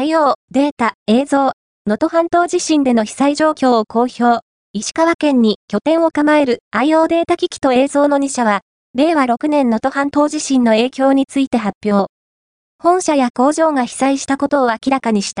IO、データ、映像、能登半島地震での被災状況を公表。石川県に拠点を構える IO データ機器と映像の2社は、令和6年能登半島地震の影響について発表。本社や工場が被災したことを明らかにした。